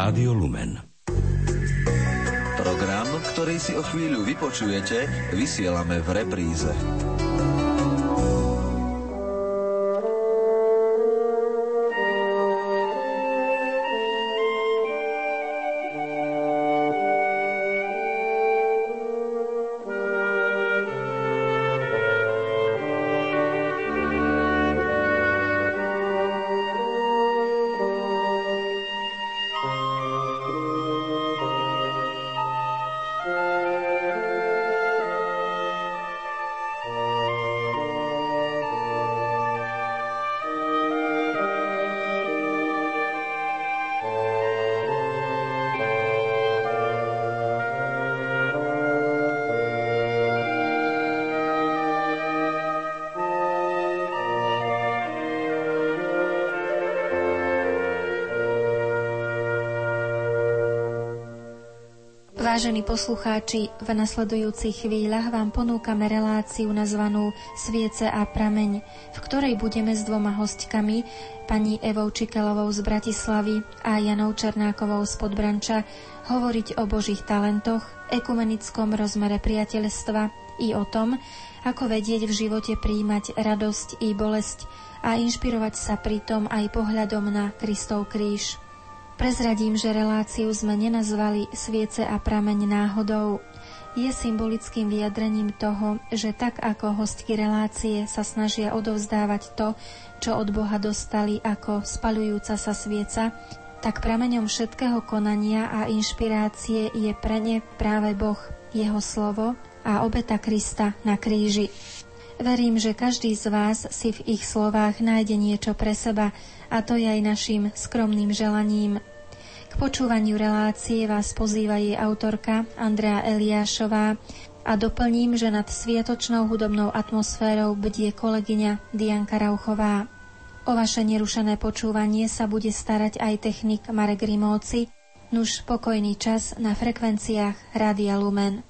Rádio Lumen. Program, ktorý si o chvíľu vypočujete, vysielame v repríze. Vážení poslucháči, v nasledujúcich chvíľach vám ponúkame reláciu nazvanú Sviece a prameň, v ktorej budeme s dvoma hostkami, pani Evou Čikelovou z Bratislavy a Janou Černákovou z Podbranča, hovoriť o Božích talentoch, ekumenickom rozmere priateľstva i o tom, ako vedieť v živote príjmať radosť i bolesť a inšpirovať sa pritom aj pohľadom na Kristov kríž. Prezradím, že reláciu sme nenazvali Sviece a prameň náhodou. Je symbolickým vyjadrením toho, že tak ako hostky relácie sa snažia odovzdávať to, čo od Boha dostali ako spalujúca sa svieca, tak prameňom všetkého konania a inšpirácie je pre ne práve Boh, Jeho slovo a obeta Krista na kríži. Verím, že každý z vás si v ich slovách nájde niečo pre seba a to je aj našim skromným želaním. K počúvaniu relácie vás pozýva jej autorka Andrea Eliášová a doplním, že nad sviatočnou hudobnou atmosférou bdie kolegyňa Dianka Rauchová. O vaše nerušené počúvanie sa bude starať aj technik Marek Rimóci, nuž pokojný čas na frekvenciách Rádia Lumen.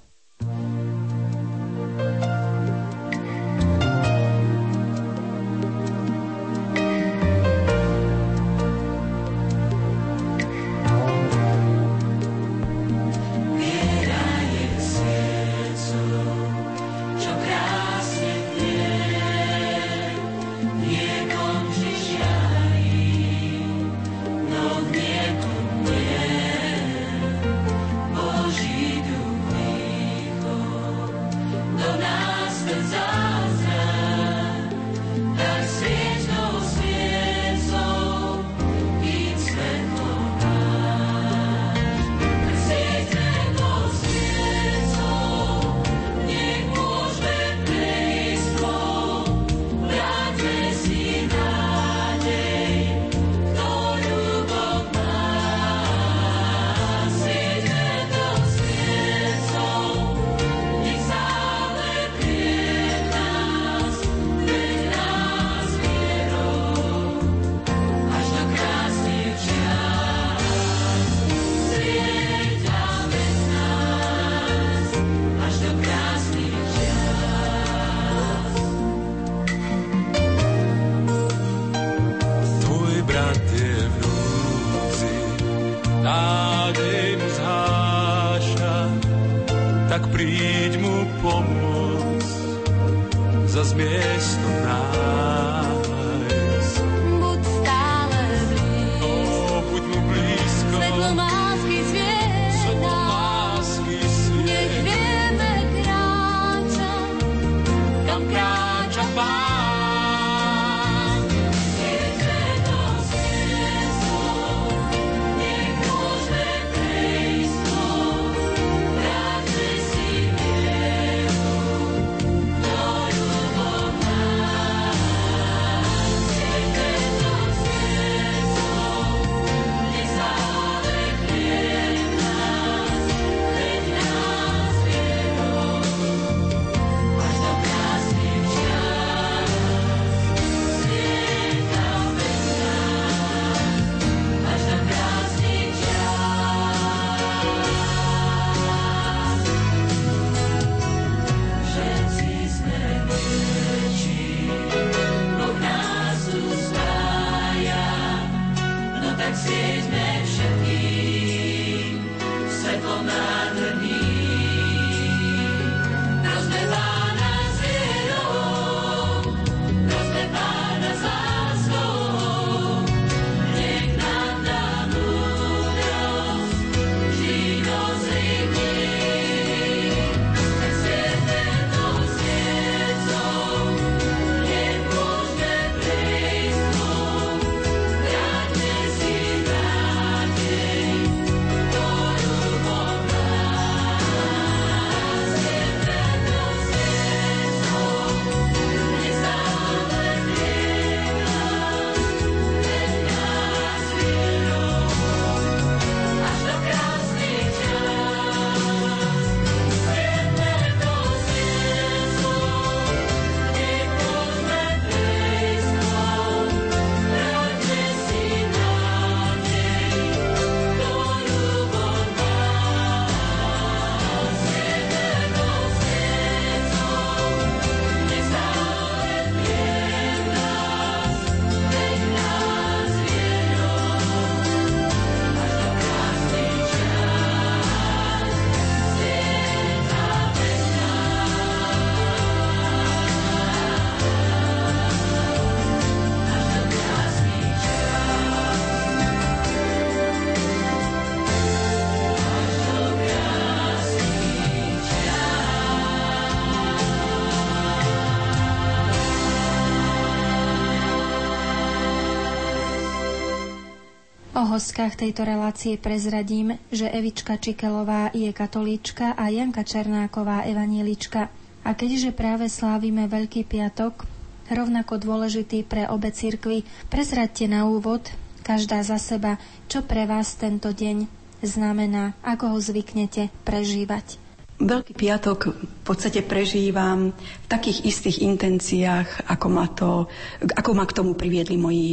O hostkách tejto relácie prezradím, že Evička Čikelová je katolíčka a Janka Černáková evanílička. A keďže práve slávime Veľký piatok, rovnako dôležitý pre obe cirkvy, prezradte na úvod, každá za seba, čo pre vás tento deň znamená, ako ho zvyknete prežívať. Veľký piatok v podstate prežívam v takých istých intenciách, ako ma, to, ako ma k tomu priviedli moji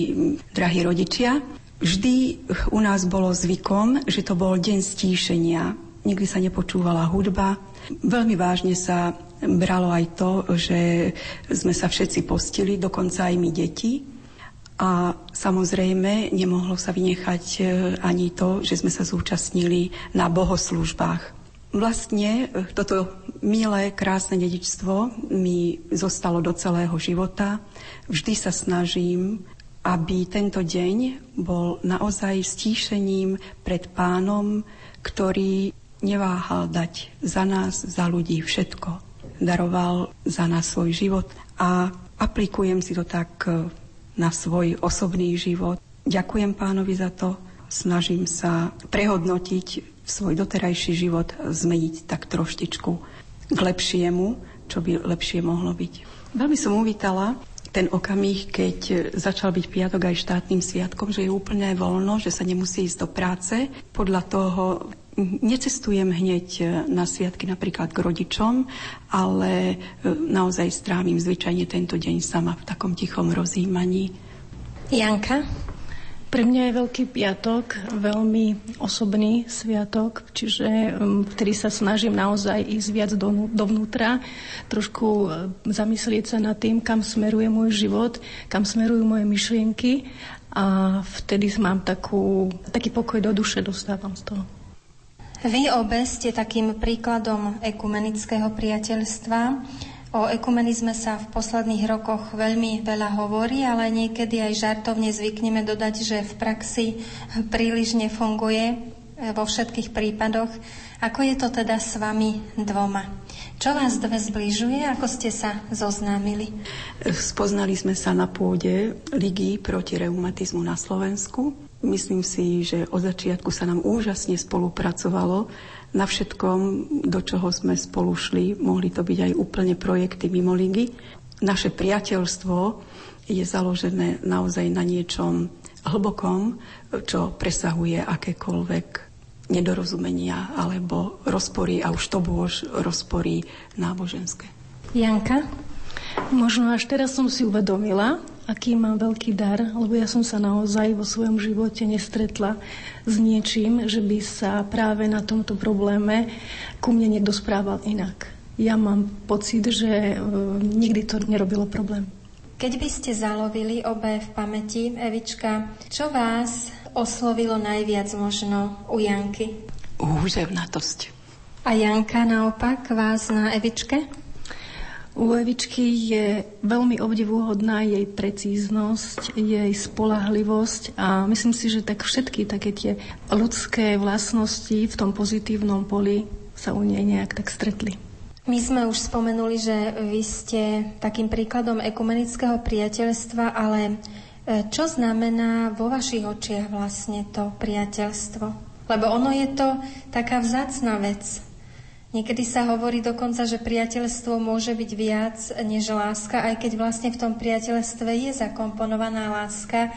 drahí rodičia. Vždy u nás bolo zvykom, že to bol deň stíšenia. Nikdy sa nepočúvala hudba. Veľmi vážne sa bralo aj to, že sme sa všetci postili, dokonca aj my deti. A samozrejme nemohlo sa vynechať e, ani to, že sme sa zúčastnili na bohoslužbách. Vlastne e, toto milé, krásne dedičstvo mi zostalo do celého života. Vždy sa snažím aby tento deň bol naozaj stíšením pred pánom, ktorý neváhal dať za nás, za ľudí všetko. Daroval za nás svoj život a aplikujem si to tak e, na svoj osobný život. Ďakujem pánovi za to, snažím sa prehodnotiť svoj doterajší život, zmeniť tak troštičku k lepšiemu, čo by lepšie mohlo byť. Veľmi som uvítala ten okamih, keď začal byť piatok aj štátnym sviatkom, že je úplne voľno, že sa nemusí ísť do práce. Podľa toho necestujem hneď na sviatky napríklad k rodičom, ale e, naozaj strávim zvyčajne tento deň sama v takom tichom rozjímaní. Janka? Pre mňa je Veľký piatok veľmi osobný sviatok, čiže um, vtedy sa snažím naozaj ísť viac do, dovnútra, trošku uh, zamyslieť sa nad tým, kam smeruje môj život, kam smerujú moje myšlienky a vtedy mám takú, taký pokoj do duše, dostávam z toho. Vy obe ste takým príkladom ekumenického priateľstva. O ekumenizme sa v posledných rokoch veľmi veľa hovorí, ale niekedy aj žartovne zvykneme dodať, že v praxi príliš nefunguje vo všetkých prípadoch. Ako je to teda s vami dvoma? Čo vás dve zbližuje? Ako ste sa zoznámili? Spoznali sme sa na pôde Ligy proti reumatizmu na Slovensku. Myslím si, že od začiatku sa nám úžasne spolupracovalo na všetkom, do čoho sme spolu šli. Mohli to byť aj úplne projekty mimo ligy. Naše priateľstvo je založené naozaj na niečom hlbokom, čo presahuje akékoľvek nedorozumenia alebo rozpory, a už to bôž rozpory náboženské. Janka? Možno až teraz som si uvedomila, aký mám veľký dar, lebo ja som sa naozaj vo svojom živote nestretla s niečím, že by sa práve na tomto probléme ku mne niekto správal inak. Ja mám pocit, že e, nikdy to nerobilo problém. Keď by ste zalovili obe v pamäti, Evička, čo vás oslovilo najviac možno u Janky? Úževnatosť. A Janka naopak vás na Evičke? U Evičky je veľmi obdivuhodná jej precíznosť, jej spolahlivosť a myslím si, že tak všetky také tie ľudské vlastnosti v tom pozitívnom poli sa u nej nejak tak stretli. My sme už spomenuli, že vy ste takým príkladom ekumenického priateľstva, ale e, čo znamená vo vašich očiach vlastne to priateľstvo? Lebo ono je to taká vzácna vec. Niekedy sa hovorí dokonca, že priateľstvo môže byť viac než láska, aj keď vlastne v tom priateľstve je zakomponovaná láska.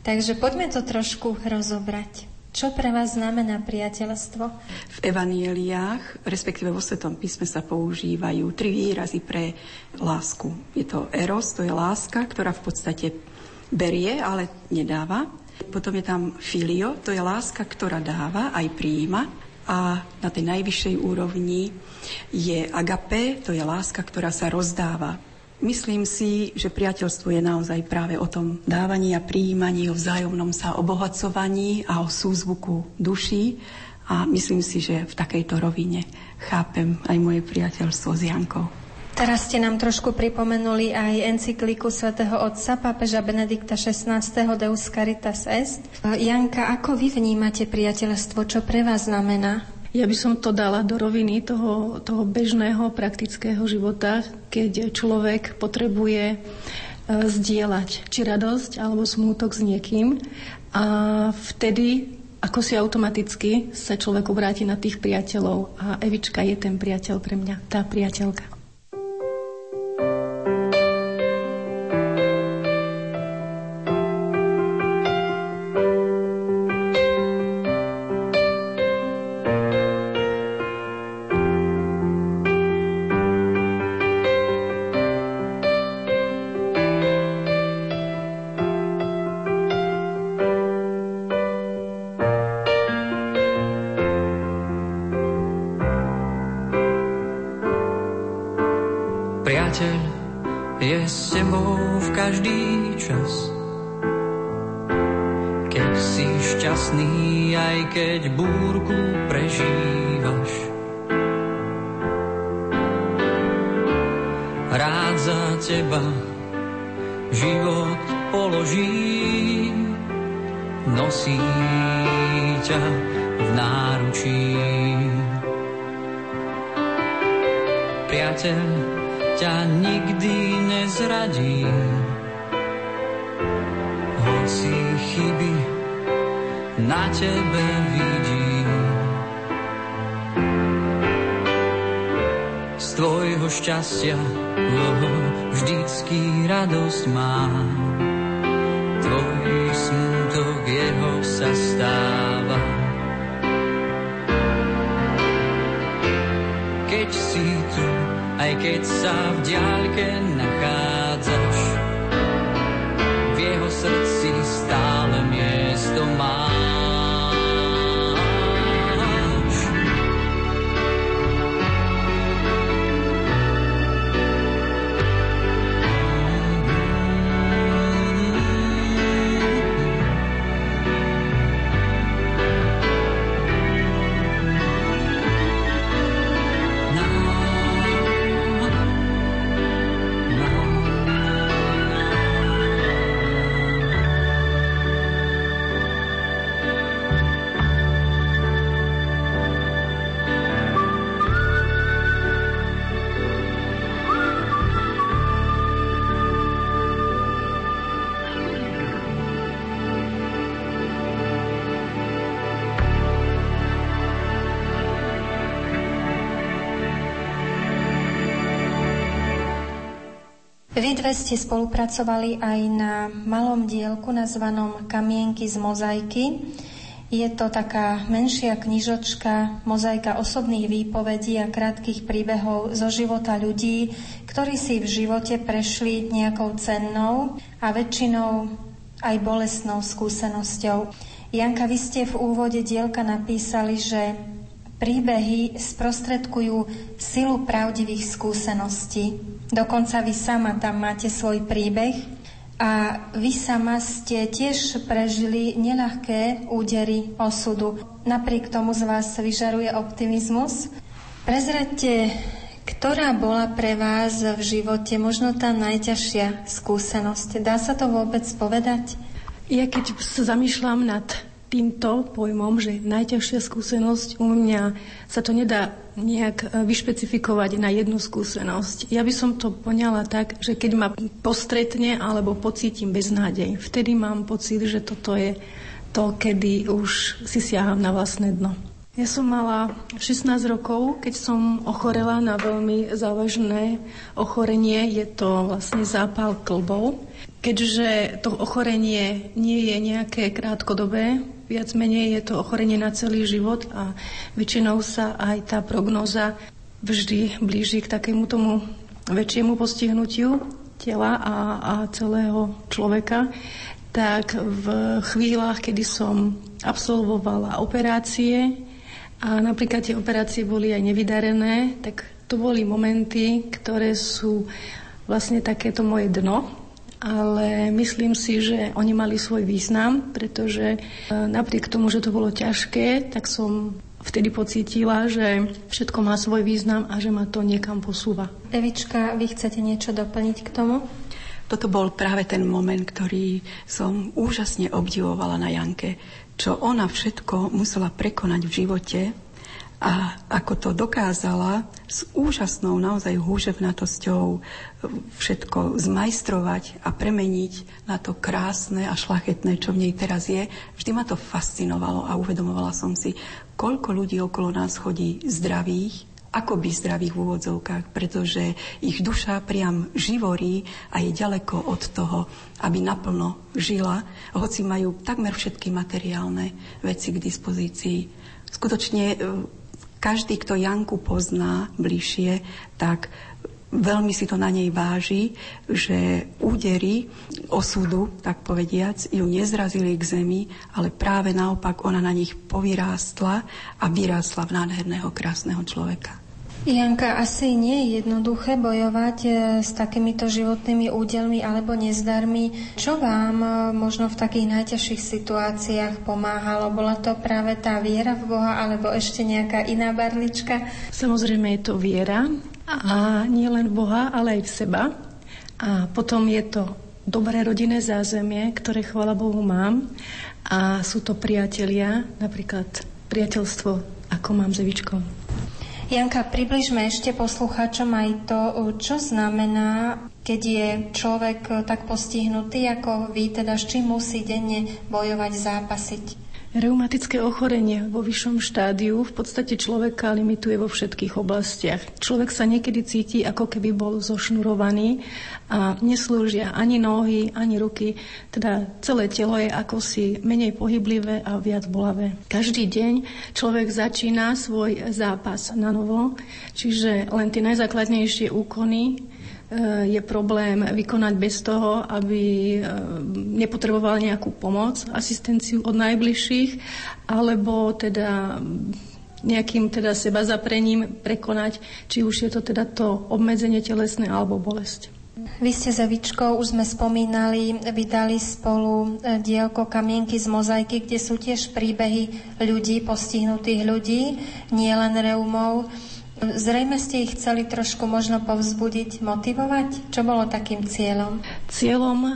Takže poďme to trošku rozobrať. Čo pre vás znamená priateľstvo? V evanieliách, respektíve vo Svetom písme sa používajú tri výrazy pre lásku. Je to eros, to je láska, ktorá v podstate berie, ale nedáva. Potom je tam filio, to je láska, ktorá dáva, aj prijíma a na tej najvyššej úrovni je agape, to je láska, ktorá sa rozdáva. Myslím si, že priateľstvo je naozaj práve o tom dávaní a prijímaní, o vzájomnom sa obohacovaní a o súzvuku duší. A myslím si, že v takejto rovine chápem aj moje priateľstvo s Jankou. Teraz ste nám trošku pripomenuli aj encykliku svätého Otca pápeža Benedikta XVI. Deus Caritas Est. Janka, ako vy vnímate priateľstvo? Čo pre vás znamená? Ja by som to dala do roviny toho, toho bežného praktického života, keď človek potrebuje zdieľať či radosť alebo smútok s niekým a vtedy ako si automaticky sa človek obráti na tých priateľov a Evička je ten priateľ pre mňa, tá priateľka. Šťastia, oh, vždycky radosť mám. Tvoj smutok jeho sa stáva. Keď si tu, aj keď sa v diaľke nachádzaš, Vy dve ste spolupracovali aj na malom dielku nazvanom Kamienky z mozaiky. Je to taká menšia knižočka, mozaika osobných výpovedí a krátkých príbehov zo života ľudí, ktorí si v živote prešli nejakou cennou a väčšinou aj bolestnou skúsenosťou. Janka, vy ste v úvode dielka napísali, že príbehy sprostredkujú silu pravdivých skúseností. Dokonca vy sama tam máte svoj príbeh a vy sama ste tiež prežili nelahké údery osudu. Napriek tomu z vás vyžaruje optimizmus. Prezrate, ktorá bola pre vás v živote možno tá najťažšia skúsenosť? Dá sa to vôbec povedať? Ja keď sa zamýšľam nad týmto pojmom, že najťažšia skúsenosť u mňa sa to nedá nejak e, vyšpecifikovať na jednu skúsenosť. Ja by som to poňala tak, že keď ma postretne alebo pocítim beznádej, vtedy mám pocit, že toto je to, kedy už si siaham na vlastné dno. Ja som mala 16 rokov, keď som ochorela na veľmi závažné ochorenie. Je to vlastne zápal klbov. Keďže to ochorenie nie je nejaké krátkodobé, viac menej je to ochorenie na celý život a väčšinou sa aj tá prognoza vždy blíži k takému tomu väčšiemu postihnutiu tela a, a celého človeka, tak v chvíľach, kedy som absolvovala operácie, a napríklad tie operácie boli aj nevydarené, tak to boli momenty, ktoré sú vlastne takéto moje dno, ale myslím si, že oni mali svoj význam, pretože e, napriek tomu, že to bolo ťažké, tak som vtedy pocítila, že všetko má svoj význam a že ma to niekam posúva. Evička, vy chcete niečo doplniť k tomu? Toto bol práve ten moment, ktorý som úžasne obdivovala na Janke čo ona všetko musela prekonať v živote A ako to dokázala s úžasnou naozaj húževnatosťou všetko zmajstrovať a premeniť na to krásne a šlachetné, čo v nej teraz je, vždy ma to fascinovalo a uvedomovala som si, koľko ľudí okolo nás chodí zdravých, akoby zdravých v úvodzovkách, pretože ich duša priam živorí a je ďaleko od toho, aby naplno žila, hoci majú takmer všetky materiálne veci k dispozícii. Skutočne e, každý, kto Janku pozná bližšie, tak veľmi si to na nej váži, že údery osudu, tak povediac, ju nezrazili k zemi, ale práve naopak ona na nich povyrástla a vyrástla v nádherného, krásneho človeka. Janka, asi nie je jednoduché bojovať e, s takýmito životnými údelmi alebo nezdarmi. Čo vám e, možno v takých najťažších situáciách pomáhalo? Bola to práve tá viera v Boha alebo ešte nejaká iná barlička? Samozrejme je to viera a nie len v Boha, ale aj v seba. A potom je to dobré rodinné zázemie, ktoré chvala Bohu mám. A sú to priatelia, napríklad priateľstvo, ako mám s Evičkou. Janka, približme ešte posluchačom aj to, čo znamená, keď je človek tak postihnutý ako vy, teda s čím musí denne bojovať, zápasiť. Reumatické ochorenie vo vyššom štádiu v podstate človeka limituje vo všetkých oblastiach. Človek sa niekedy cíti, ako keby bol zošnurovaný a neslúžia ani nohy, ani ruky. Teda celé telo je ako si menej pohyblivé a viac bolavé. Každý deň človek začína svoj zápas na novo, čiže len tie najzákladnejšie úkony je problém vykonať bez toho, aby e, nepotreboval nejakú pomoc, asistenciu od najbližších, alebo teda nejakým teda seba zaprením prekonať, či už je to teda to obmedzenie telesné alebo bolesť. Vy ste za Vičkou, už sme spomínali, vydali spolu e, dielko Kamienky z mozaiky, kde sú tiež príbehy ľudí, postihnutých ľudí, nie len reumov. Zrejme ste ich chceli trošku možno povzbudiť, motivovať? Čo bolo takým cieľom? Cieľom e,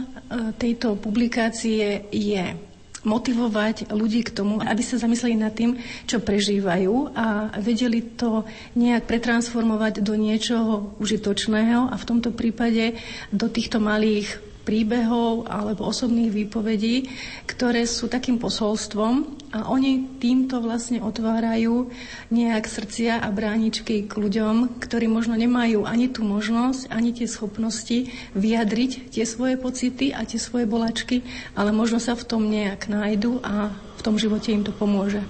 tejto publikácie je motivovať ľudí k tomu, aby sa zamysleli nad tým, čo prežívajú a vedeli to nejak pretransformovať do niečoho užitočného a v tomto prípade do týchto malých príbehov alebo osobných výpovedí, ktoré sú takým posolstvom a oni týmto vlastne otvárajú nejak srdcia a bráničky k ľuďom, ktorí možno nemajú ani tú možnosť, ani tie schopnosti vyjadriť tie svoje pocity a tie svoje bolačky, ale možno sa v tom nejak nájdu a v tom živote im to pomôže.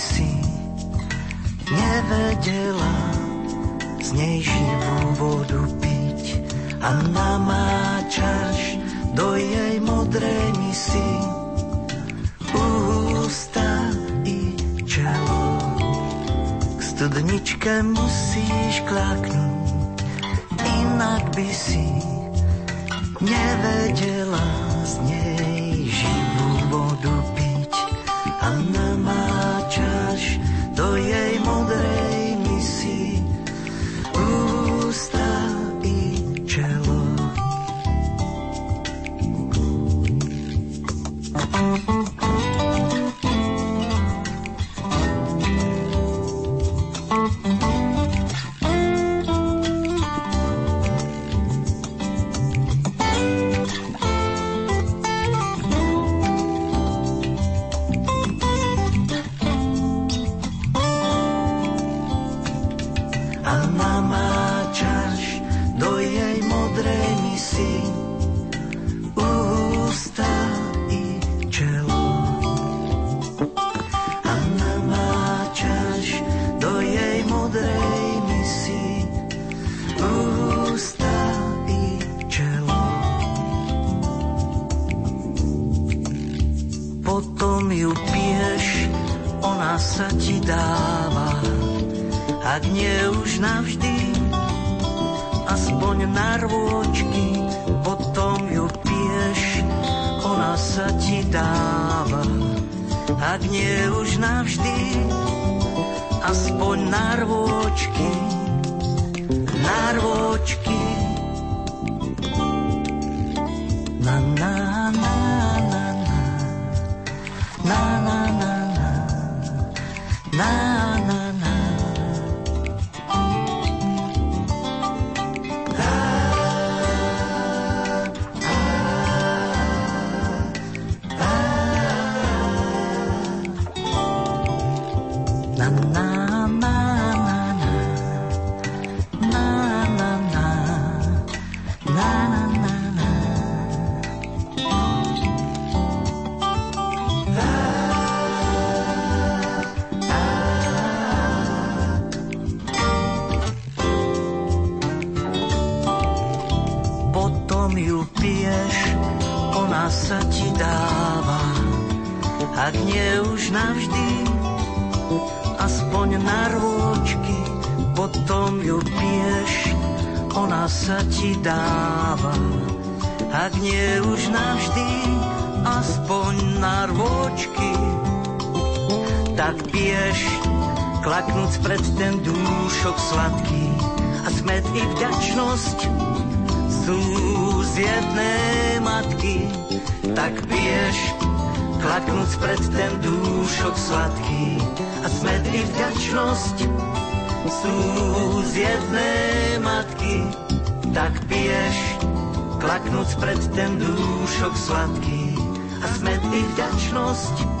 si nevedela, z nej živú vodu piť a namáčaš do jej modrej misy, ústa i čelo. K studničke musíš klaknúť, inak by si nevedela, klaknúc pred ten dúšok sladký. A smet i vďačnosť sú z jednej matky, tak piješ, klaknúc pred ten dúšok sladký. A smet i vďačnosť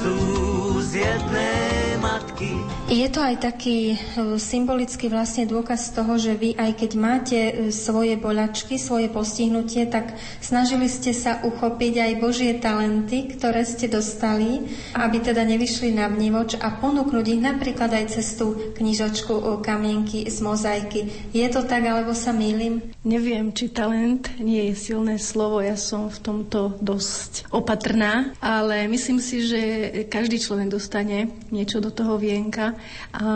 sú z jednej matky. Je to aj taký e, symbolický vlastne dôkaz toho, že vy, aj keď máte e, svoje boľačky, svoje postihnutie, tak snažili ste sa uchopiť aj Božie talenty, ktoré ste dostali, aby teda nevyšli na vnívoč a ponúknuť ich napríklad aj cez tú knižočku o kamienky z mozaiky. Je to tak, alebo sa mýlim? Neviem, či talent nie je silné slovo, ja som v tomto dosť opatrná, ale myslím si, že každý človek dostane niečo do toho vienka a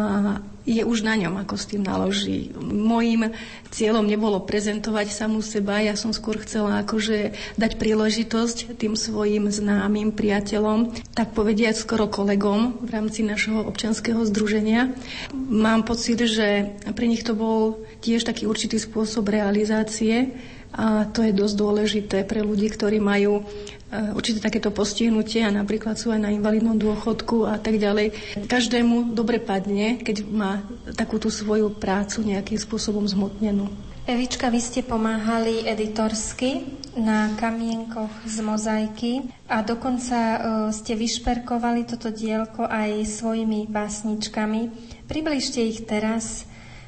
je už na ňom, ako s tým naloží. Mojím cieľom nebolo prezentovať samú seba, ja som skôr chcela akože dať príležitosť tým svojim známym priateľom, tak povediať skoro kolegom v rámci našho občanského združenia. Mám pocit, že pre nich to bol tiež taký určitý spôsob realizácie a to je dosť dôležité pre ľudí, ktorí majú e, určite takéto postihnutie a napríklad sú aj na invalidnom dôchodku a tak ďalej. Každému dobre padne, keď má takúto svoju prácu nejakým spôsobom zhmotnenú. Evička, vy ste pomáhali editorsky na kamienkoch z mozaiky a dokonca e, ste vyšperkovali toto dielko aj svojimi básničkami. Približte ich teraz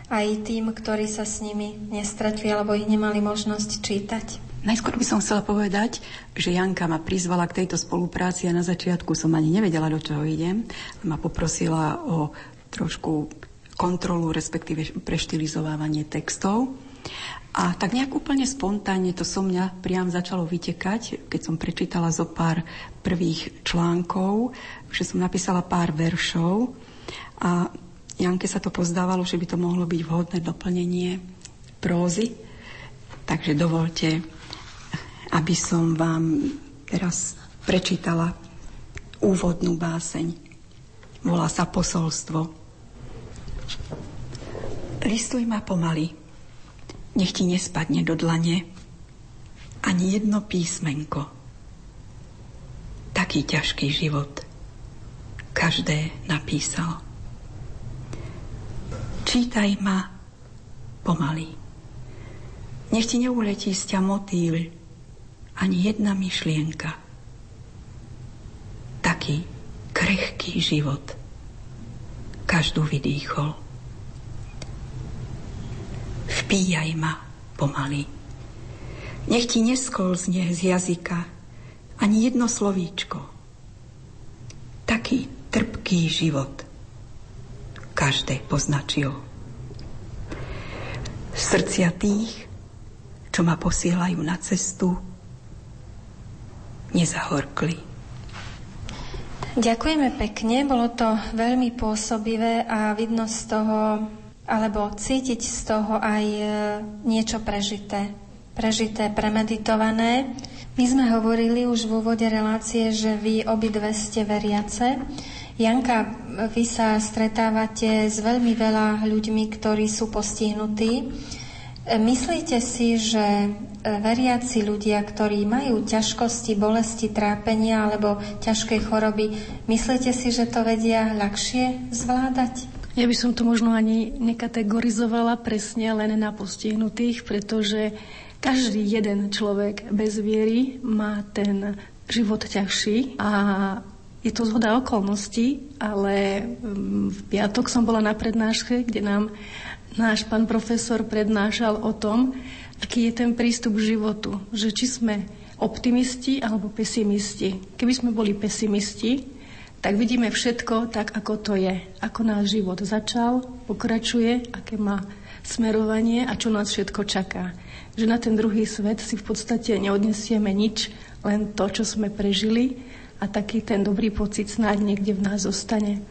aj tým, ktorí sa s nimi nestretli alebo ich nemali možnosť čítať. Najskôr by som chcela povedať, že Janka ma prizvala k tejto spolupráci a na začiatku som ani nevedela, do čoho idem. Ma poprosila o trošku kontrolu, respektíve preštilizovávanie textov. A tak nejak úplne spontánne to so mňa priam začalo vytekať, keď som prečítala zo pár prvých článkov, že som napísala pár veršov a Janke sa to pozdávalo, že by to mohlo byť vhodné doplnenie prózy. Takže dovolte, aby som vám teraz prečítala úvodnú báseň. Volá sa Posolstvo. Listuj ma pomaly, nech ti nespadne do dlane ani jedno písmenko. Taký ťažký život každé napísal. Čítaj ma pomaly. Nech ti neuletí z motýl, ani jedna myšlienka. Taký krehký život každú vydýchol. Vpíjaj ma pomaly. Nech ti neskolzne z jazyka ani jedno slovíčko. Taký trpký život každé poznačilo. Srdcia tých, čo ma posielajú na cestu, nezahorkli. Ďakujeme pekne, bolo to veľmi pôsobivé a vidno z toho, alebo cítiť z toho aj e, niečo prežité. Prežité, premeditované. My sme hovorili už v úvode relácie, že vy obidve ste veriace. Janka, vy sa stretávate s veľmi veľa ľuďmi, ktorí sú postihnutí. Myslíte si, že e, veriaci ľudia, ktorí majú ťažkosti, bolesti, trápenia alebo ťažké choroby, myslíte si, že to vedia ľahšie zvládať? Ja by som to možno ani nekategorizovala presne len na postihnutých, pretože každý jeden človek bez viery má ten život ťažší a je to zhoda okolností, ale mm, v piatok som bola na prednáške, kde nám náš pán profesor prednášal o tom, aký je ten prístup k životu. Že či sme optimisti alebo pesimisti. Keby sme boli pesimisti, tak vidíme všetko tak, ako to je. Ako náš život začal, pokračuje, aké má smerovanie a čo nás všetko čaká. Že na ten druhý svet si v podstate neodnesieme nič, len to, čo sme prežili a taký ten dobrý pocit snáď niekde v nás zostane.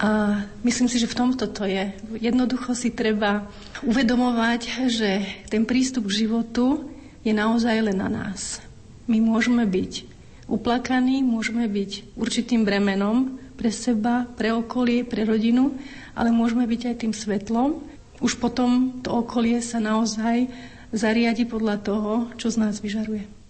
A myslím si, že v tomto to je. Jednoducho si treba uvedomovať, že ten prístup k životu je naozaj len na nás. My môžeme byť uplakaní, môžeme byť určitým bremenom pre seba, pre okolie, pre rodinu, ale môžeme byť aj tým svetlom. Už potom to okolie sa naozaj zariadi podľa toho, čo z nás vyžaruje.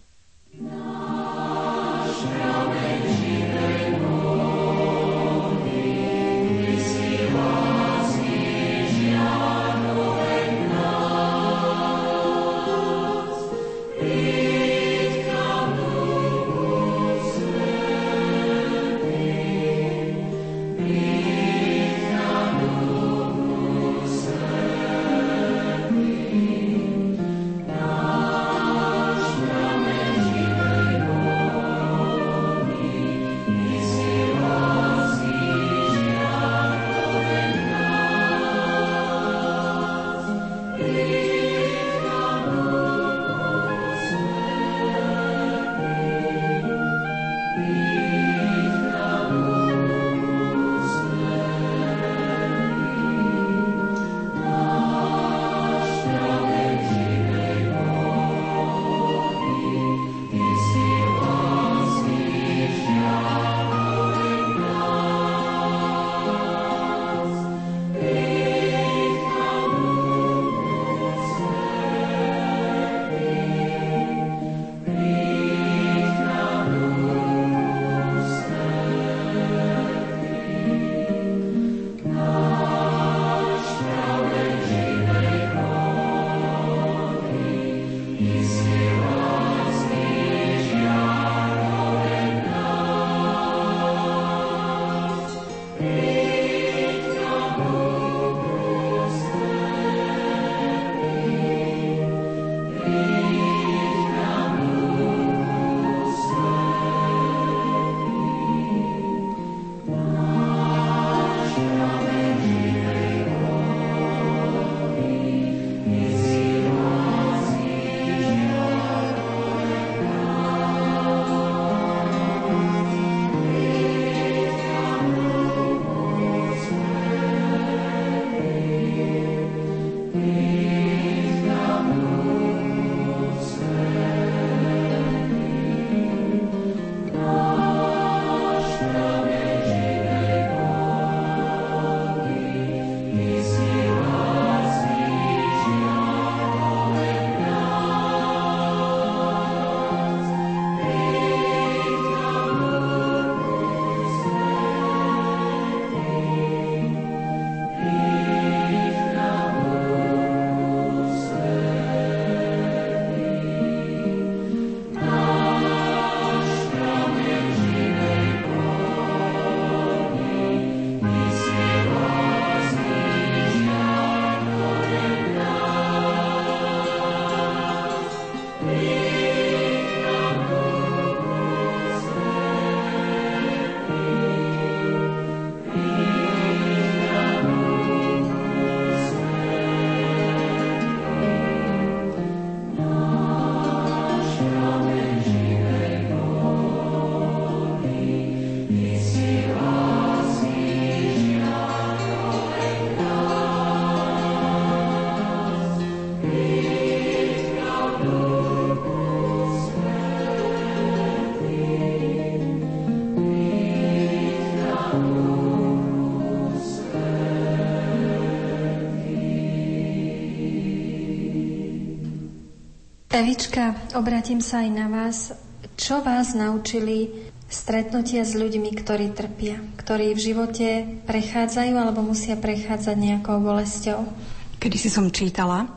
Evička, obratím sa aj na vás. Čo vás naučili stretnutia s ľuďmi, ktorí trpia, ktorí v živote prechádzajú alebo musia prechádzať nejakou bolesťou? Kedy si som čítala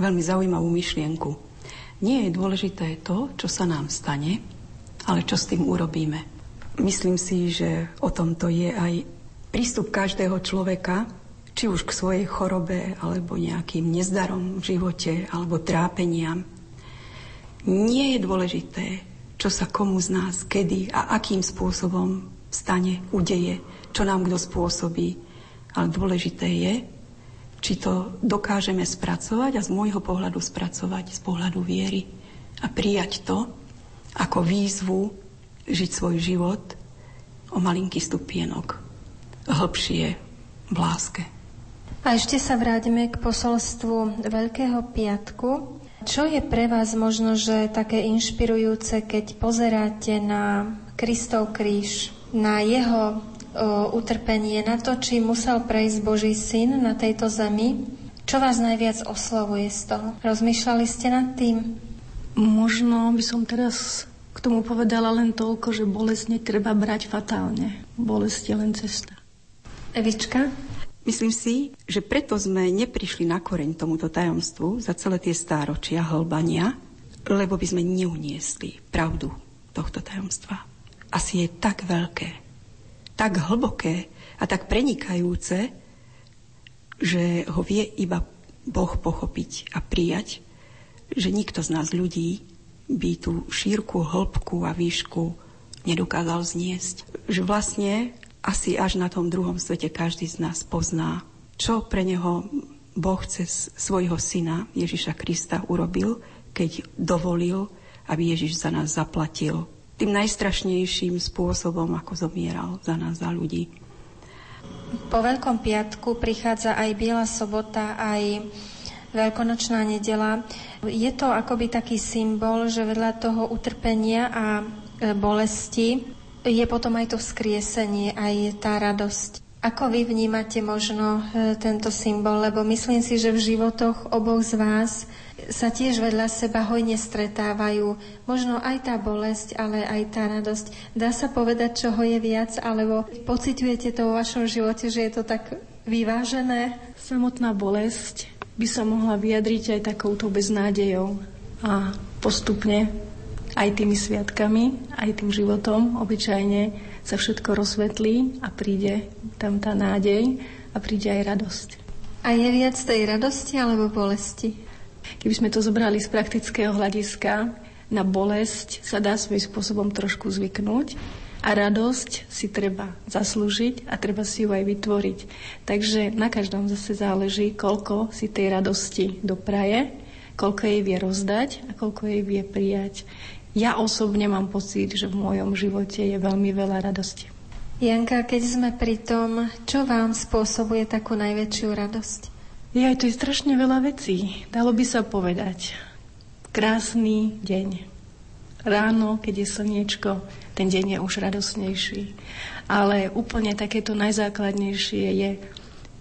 veľmi zaujímavú myšlienku. Nie je dôležité to, čo sa nám stane, ale čo s tým urobíme. Myslím si, že o tomto je aj prístup každého človeka, či už k svojej chorobe, alebo nejakým nezdarom v živote, alebo trápeniam. Nie je dôležité, čo sa komu z nás, kedy a akým spôsobom stane, udeje, čo nám kto spôsobí. Ale dôležité je, či to dokážeme spracovať a z môjho pohľadu spracovať z pohľadu viery a prijať to ako výzvu žiť svoj život o malinký stupienok hlbšie v láske. A ešte sa vráťme k posolstvu Veľkého piatku. Čo je pre vás možno, že také inšpirujúce, keď pozeráte na Kristov kríž, na jeho o, utrpenie, na to, či musel prejsť Boží syn na tejto zemi? Čo vás najviac oslovuje z toho? Rozmýšľali ste nad tým? Možno by som teraz k tomu povedala len toľko, že bolesť netreba brať fatálne. Bolesť je len cesta. Evička? Myslím si, že preto sme neprišli na koreň tomuto tajomstvu za celé tie stáročia hlbania, lebo by sme neuniesli pravdu tohto tajomstva. Asi je tak veľké, tak hlboké a tak prenikajúce, že ho vie iba Boh pochopiť a prijať, že nikto z nás ľudí by tú šírku, hĺbku a výšku nedokázal zniesť. Že vlastne asi až na tom druhom svete každý z nás pozná, čo pre neho Boh cez svojho syna Ježiša Krista urobil, keď dovolil, aby Ježiš za nás zaplatil tým najstrašnejším spôsobom, ako zomieral za nás, za ľudí. Po Veľkom piatku prichádza aj Biela sobota, aj Veľkonočná nedela. Je to akoby taký symbol, že vedľa toho utrpenia a e, bolesti je potom aj to vzkriesenie, aj tá radosť. Ako vy vnímate možno e, tento symbol? Lebo myslím si, že v životoch oboch z vás sa tiež vedľa seba hojne stretávajú. Možno aj tá bolesť, ale aj tá radosť. Dá sa povedať, čoho je viac, alebo pociťujete to vo vašom živote, že je to tak vyvážené? Samotná bolesť by sa mohla vyjadriť aj takouto beznádejou. A postupne aj tými sviatkami, aj tým životom obyčajne sa všetko rozsvetlí a príde tam tá nádej a príde aj radosť. A je viac tej radosti alebo bolesti? Keby sme to zobrali z praktického hľadiska, na bolesť sa dá svojím spôsobom trošku zvyknúť a radosť si treba zaslúžiť a treba si ju aj vytvoriť. Takže na každom zase záleží, koľko si tej radosti dopraje, koľko jej vie rozdať a koľko jej vie prijať. Ja osobne mám pocit, že v mojom živote je veľmi veľa radosti. Janka, keď sme pri tom, čo vám spôsobuje takú najväčšiu radosť? Je aj to je strašne veľa vecí. Dalo by sa povedať. Krásny deň. Ráno, keď je slniečko, ten deň je už radosnejší. Ale úplne takéto najzákladnejšie je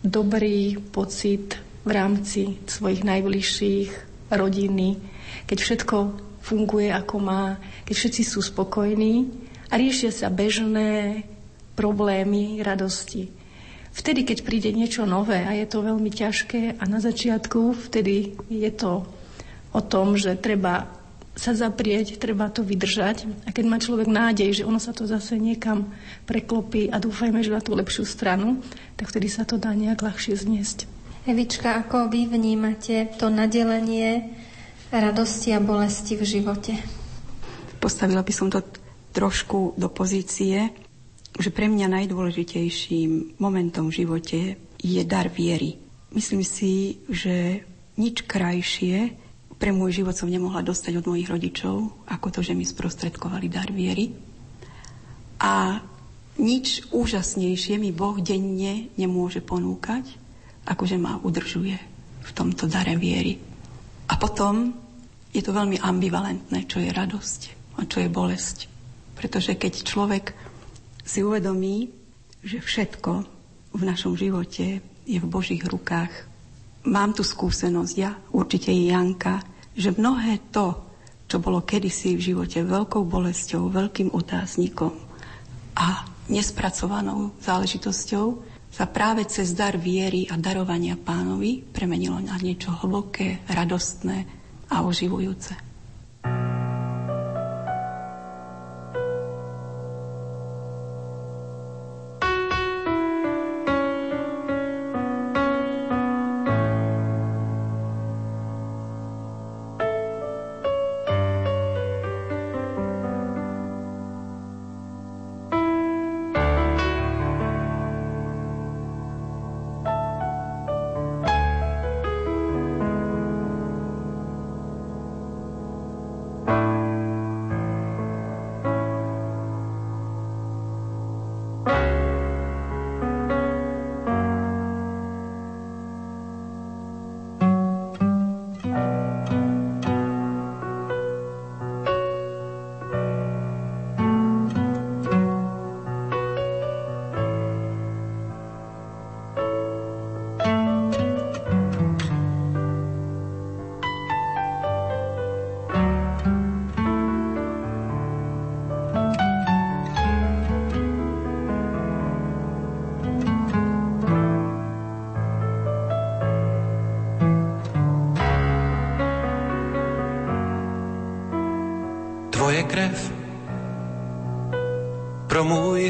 dobrý pocit v rámci svojich najbližších, rodiny, keď všetko funguje ako má, keď všetci sú spokojní a riešia sa bežné problémy, radosti. Vtedy, keď príde niečo nové a je to veľmi ťažké a na začiatku, vtedy je to o tom, že treba sa zaprieť, treba to vydržať. A keď má človek nádej, že ono sa to zase niekam preklopí a dúfajme, že na tú lepšiu stranu, tak vtedy sa to dá nejak ľahšie zniesť. Evička, ako vy vnímate to nadelenie radosti a bolesti v živote? Postavila by som to trošku do pozície, že pre mňa najdôležitejším momentom v živote je dar viery. Myslím si, že nič krajšie pre môj život som nemohla dostať od mojich rodičov, ako to, že mi sprostredkovali dar viery. A nič úžasnejšie mi Boh denne nemôže ponúkať, ako že ma udržuje v tomto dare viery. A potom je to veľmi ambivalentné, čo je radosť a čo je bolesť. Pretože keď človek si uvedomí, že všetko v našom živote je v Božích rukách, mám tu skúsenosť, ja určite i Janka, že mnohé to, čo bolo kedysi v živote veľkou bolesťou, veľkým otáznikom a nespracovanou záležitosťou, sa práve cez dar viery a darovania pánovi premenilo na niečo hlboké, radostné a oživujúce.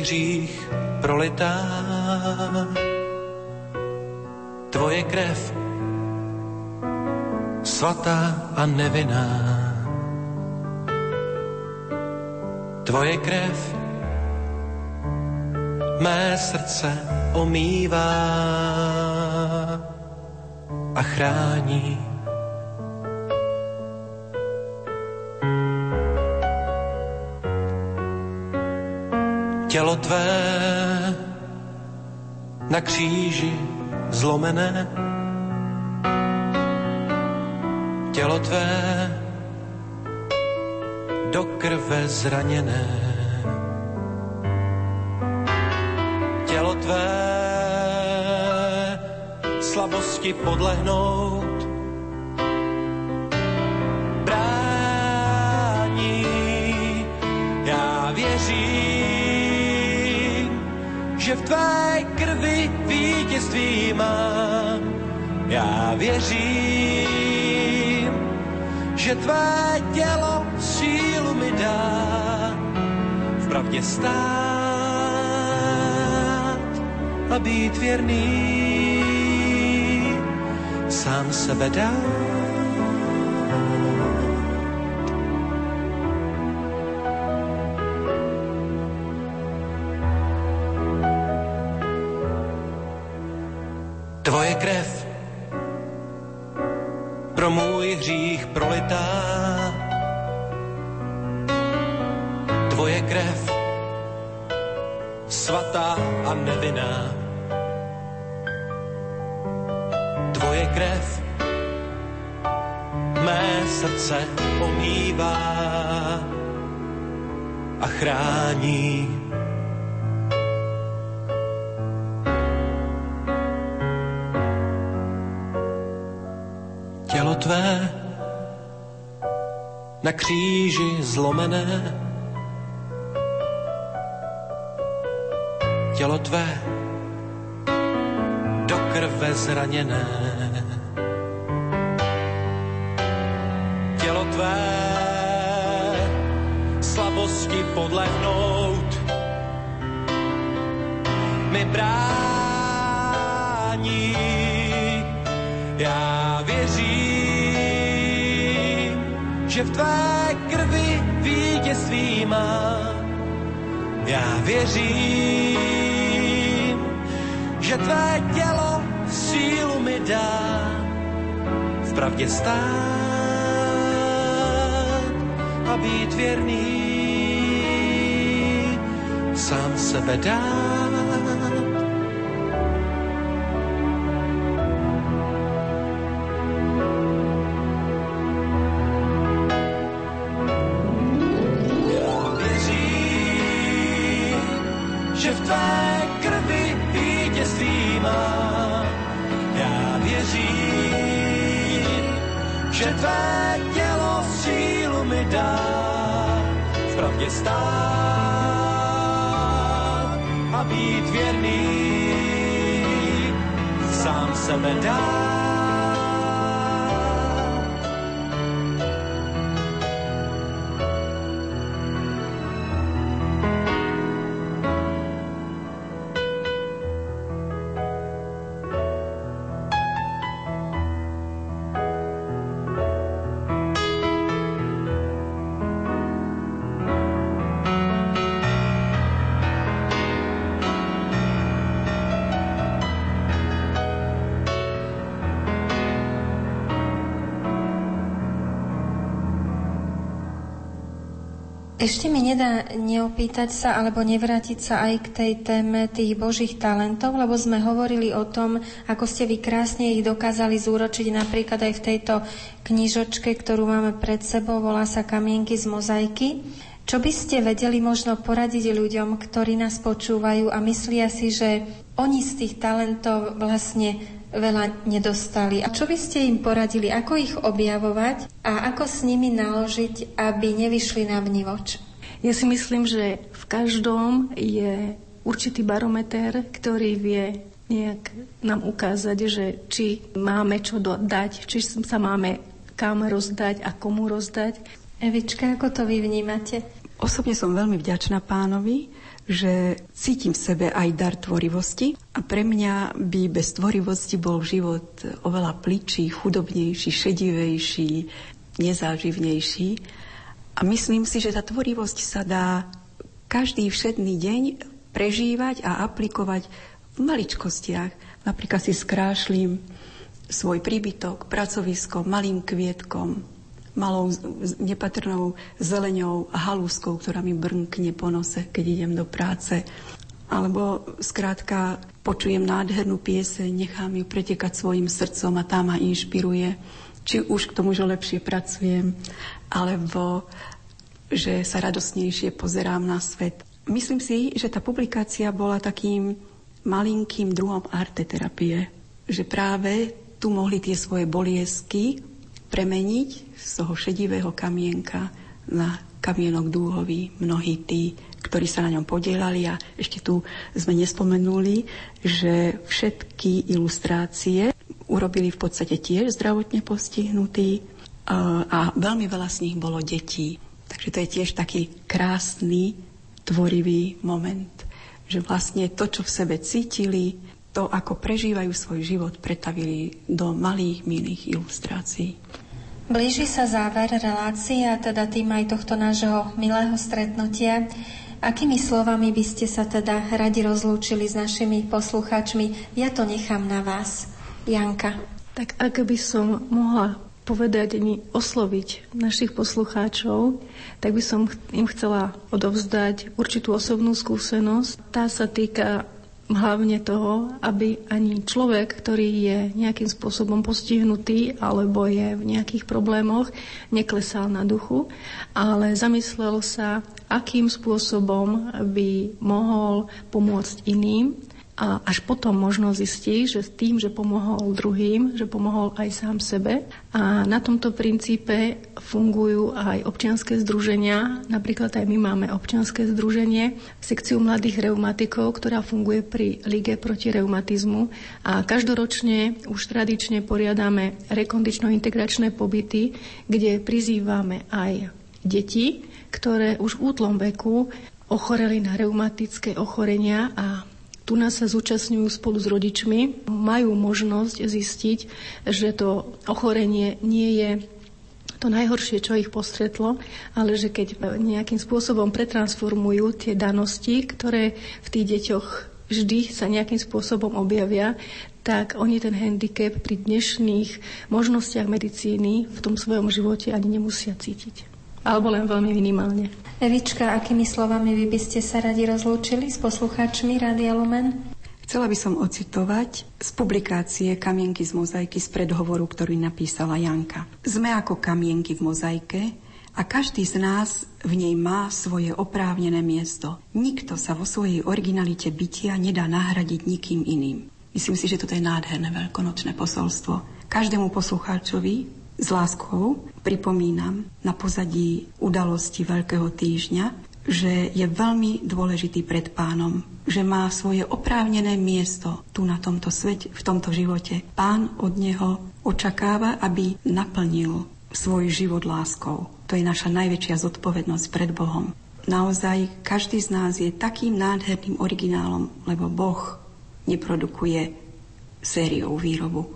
Hřích prolitá. Tvoje krev svatá a nevinná. Tvoje krev mé srdce omývá a chrání. Tělo tvé na kříži zlomené, tělo tvé do krve zraněné. Tělo tvé slabosti podlehnout, že v tvé krvi vítězství mám. Já věřím, že tvé tělo sílu mi dá v pravdě stát a být věrný sám sebe dát. Zlomené. Tělo tvé do krve zraněné. Tělo tvé slabosti podlehnout mi brání. Já věřím, že v tvé vítězství má. Já věřím, že tvé tělo sílu mi dá v pravdě stát a být věrný sám sebe dát. Ešte mi nedá neopýtať sa alebo nevrátiť sa aj k tej téme tých božích talentov, lebo sme hovorili o tom, ako ste vy krásne ich dokázali zúročiť napríklad aj v tejto knižočke, ktorú máme pred sebou, volá sa Kamienky z mozaiky. Čo by ste vedeli možno poradiť ľuďom, ktorí nás počúvajú a myslia si, že oni z tých talentov vlastne veľa nedostali. A čo by ste im poradili, ako ich objavovať a ako s nimi naložiť, aby nevyšli na vnivoč? Ja si myslím, že v každom je určitý barometer, ktorý vie nejak nám ukázať, že či máme čo dať, či sa máme kam rozdať a komu rozdať. Evička, ako to vy vnímate? Osobne som veľmi vďačná pánovi, že cítim v sebe aj dar tvorivosti a pre mňa by bez tvorivosti bol život oveľa pličší, chudobnejší, šedivejší, nezáživnejší. A myslím si, že tá tvorivosť sa dá každý všedný deň prežívať a aplikovať v maličkostiach. Napríklad si skrášlim svoj príbytok, pracovisko malým kvietkom, malou nepatrnou zeleňou a halúskou, ktorá mi brnkne po nose, keď idem do práce. Alebo skrátka počujem nádhernú pieseň, nechám ju pretekať svojim srdcom a tá ma inšpiruje. Či už k tomu, že lepšie pracujem, alebo že sa radosnejšie pozerám na svet. Myslím si, že tá publikácia bola takým malinkým druhom arteterapie. Že práve tu mohli tie svoje boliesky premeniť z toho šedivého kamienka na kamienok dúhový. Mnohí tí, ktorí sa na ňom podielali a ešte tu sme nespomenuli, že všetky ilustrácie urobili v podstate tiež zdravotne postihnutí a veľmi veľa z nich bolo detí. Takže to je tiež taký krásny, tvorivý moment, že vlastne to, čo v sebe cítili, to, ako prežívajú svoj život, pretavili do malých, milých ilustrácií. Blíži sa záver relácie a teda tým aj tohto nášho milého stretnutia. Akými slovami by ste sa teda radi rozlúčili s našimi poslucháčmi? Ja to nechám na vás. Janka. Tak ak by som mohla povedať, ani osloviť našich poslucháčov, tak by som im chcela odovzdať určitú osobnú skúsenosť. Tá sa týka hlavne toho, aby ani človek, ktorý je nejakým spôsobom postihnutý alebo je v nejakých problémoch, neklesal na duchu, ale zamyslel sa, akým spôsobom by mohol pomôcť iným a až potom možno zistí, že s tým, že pomohol druhým, že pomohol aj sám sebe. A na tomto princípe fungujú aj občianské združenia. Napríklad aj my máme občianské združenie, sekciu mladých reumatikov, ktorá funguje pri Lige proti reumatizmu. A každoročne už tradične poriadame rekondično-integračné pobyty, kde prizývame aj deti, ktoré už v útlom veku ochoreli na reumatické ochorenia a tu nás sa zúčastňujú spolu s rodičmi, majú možnosť zistiť, že to ochorenie nie je to najhoršie, čo ich postretlo, ale že keď nejakým spôsobom pretransformujú tie danosti, ktoré v tých deťoch vždy sa nejakým spôsobom objavia, tak oni ten handicap pri dnešných možnostiach medicíny v tom svojom živote ani nemusia cítiť alebo len veľmi minimálne. Evička, akými slovami vy by ste sa radi rozlúčili s poslucháčmi Rádia Lumen? Chcela by som ocitovať z publikácie Kamienky z mozaiky z predhovoru, ktorý napísala Janka. Sme ako kamienky v mozaike a každý z nás v nej má svoje oprávnené miesto. Nikto sa vo svojej originalite bytia nedá nahradiť nikým iným. Myslím si, že toto je nádherné veľkonočné posolstvo. Každému poslucháčovi S láskou pripomínam na pozadí udalosti Veľkého týždňa, že je veľmi dôležitý pred pánom, že má svoje oprávnené miesto tu na tomto svete, v tomto živote. Pán od neho očakáva, aby naplnil svoj život láskou. To je naša najväčšia zodpovednosť pred Bohom. Naozaj každý z nás je takým nádherným originálom, lebo Boh neprodukuje sériou výrobu.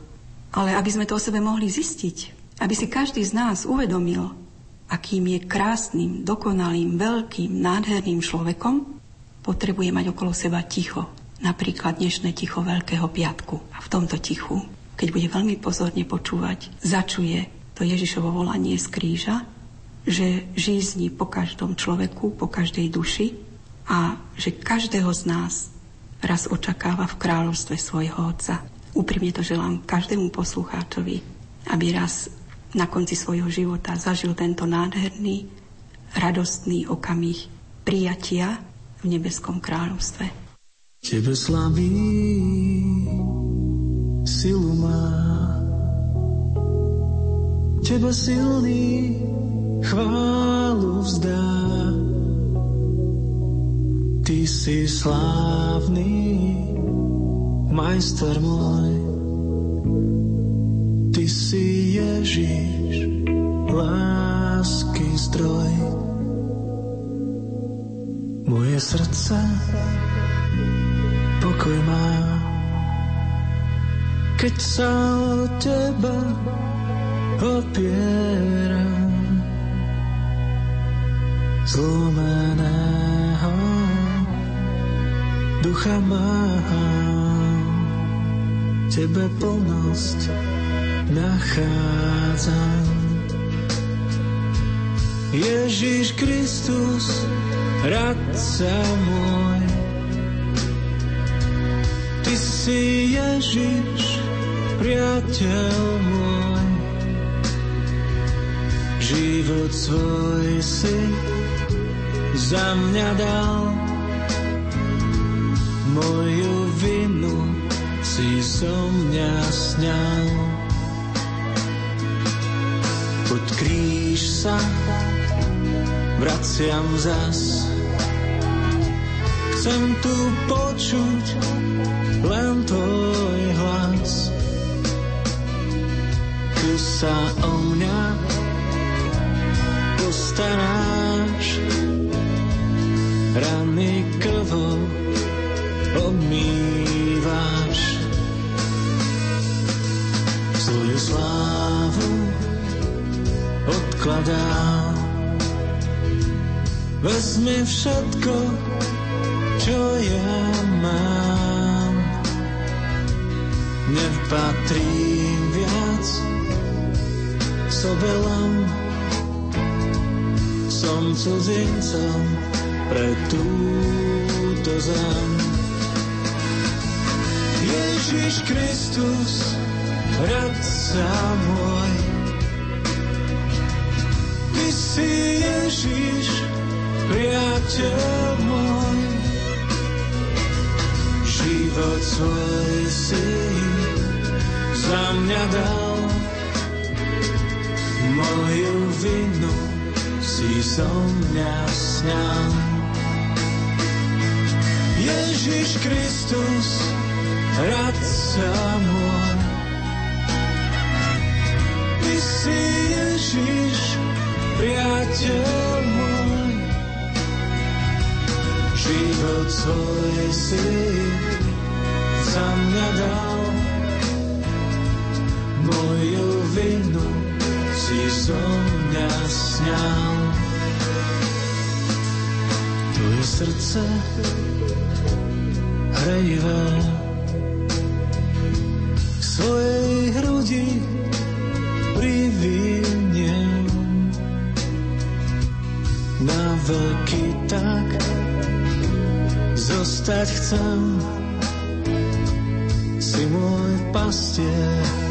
Ale aby sme to o sebe mohli zistiť, aby si každý z nás uvedomil, akým je krásnym, dokonalým, veľkým, nádherným človekom, potrebuje mať okolo seba ticho. Napríklad dnešné ticho Veľkého piatku. A v tomto tichu, keď bude veľmi pozorne počúvať, začuje to Ježišovo volanie z kríža, že žízni po každom človeku, po každej duši a že každého z nás raz očakáva v kráľovstve svojho Otca. Úprimne to želám každému poslucháčovi, aby raz na konci svojho života zažil tento nádherný, radostný okamih prijatia v nebeskom kráľovstve. Tebe slaví silu má, Teba silný chválu vzdá. Ty si slávny, majster môj, Ty si Ježiš, lásky zdroj. Moje srdce pokoj má, keď sa o teba opieram. Zlomeného ducha mám, tebe plnosť nachádzam. Ježiš Kristus, radca môj, Ty si Ježiš, priateľ môj, život svoj si za mňa dal, moju vinu si so mňa sňal pod kríž sa vraciam zas. Chcem tu počuť len tvoj hlas. Tu sa o mňa postaráš, rany krvou obmýváš. Svoju slávu odkladám. Vezmi všetko, čo ja mám. Nepatrím viac sobe len. Som cudzincom pre túto zem. Ježiš Kristus, radca môj, si Ježiš, priateľ môj. Život svoj si za mňa dal, moju vinu si so mňa sňal. Ježiš Kristus, radca môj, Ty si Ježiš, môj. Život svoj si za mňa dal, moju vinu si so mňa sňal. Tvoje srdce hrejivé k svojej hrudi priviniem veky tak zostať chcem. Si môj pastier,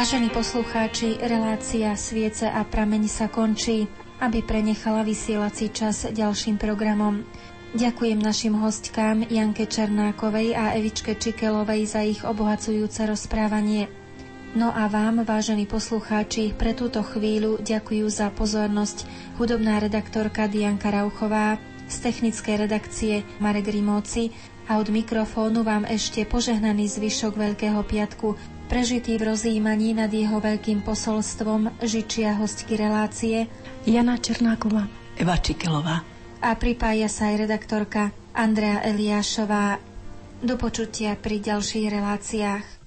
Vážení poslucháči, relácia Sviece a prameň sa končí, aby prenechala vysielací čas ďalším programom. Ďakujem našim hostkám Janke Černákovej a Evičke Čikelovej za ich obohacujúce rozprávanie. No a vám, vážení poslucháči, pre túto chvíľu ďakujú za pozornosť hudobná redaktorka Dianka Rauchová, z technickej redakcie Marek Rimóci a od mikrofónu vám ešte požehnaný zvyšok Veľkého piatku prežitý v rozjímaní nad jeho veľkým posolstvom žičia hostky relácie Jana Černáková, Eva Čikelová a pripája sa aj redaktorka Andrea Eliášová. Do počutia pri ďalších reláciách.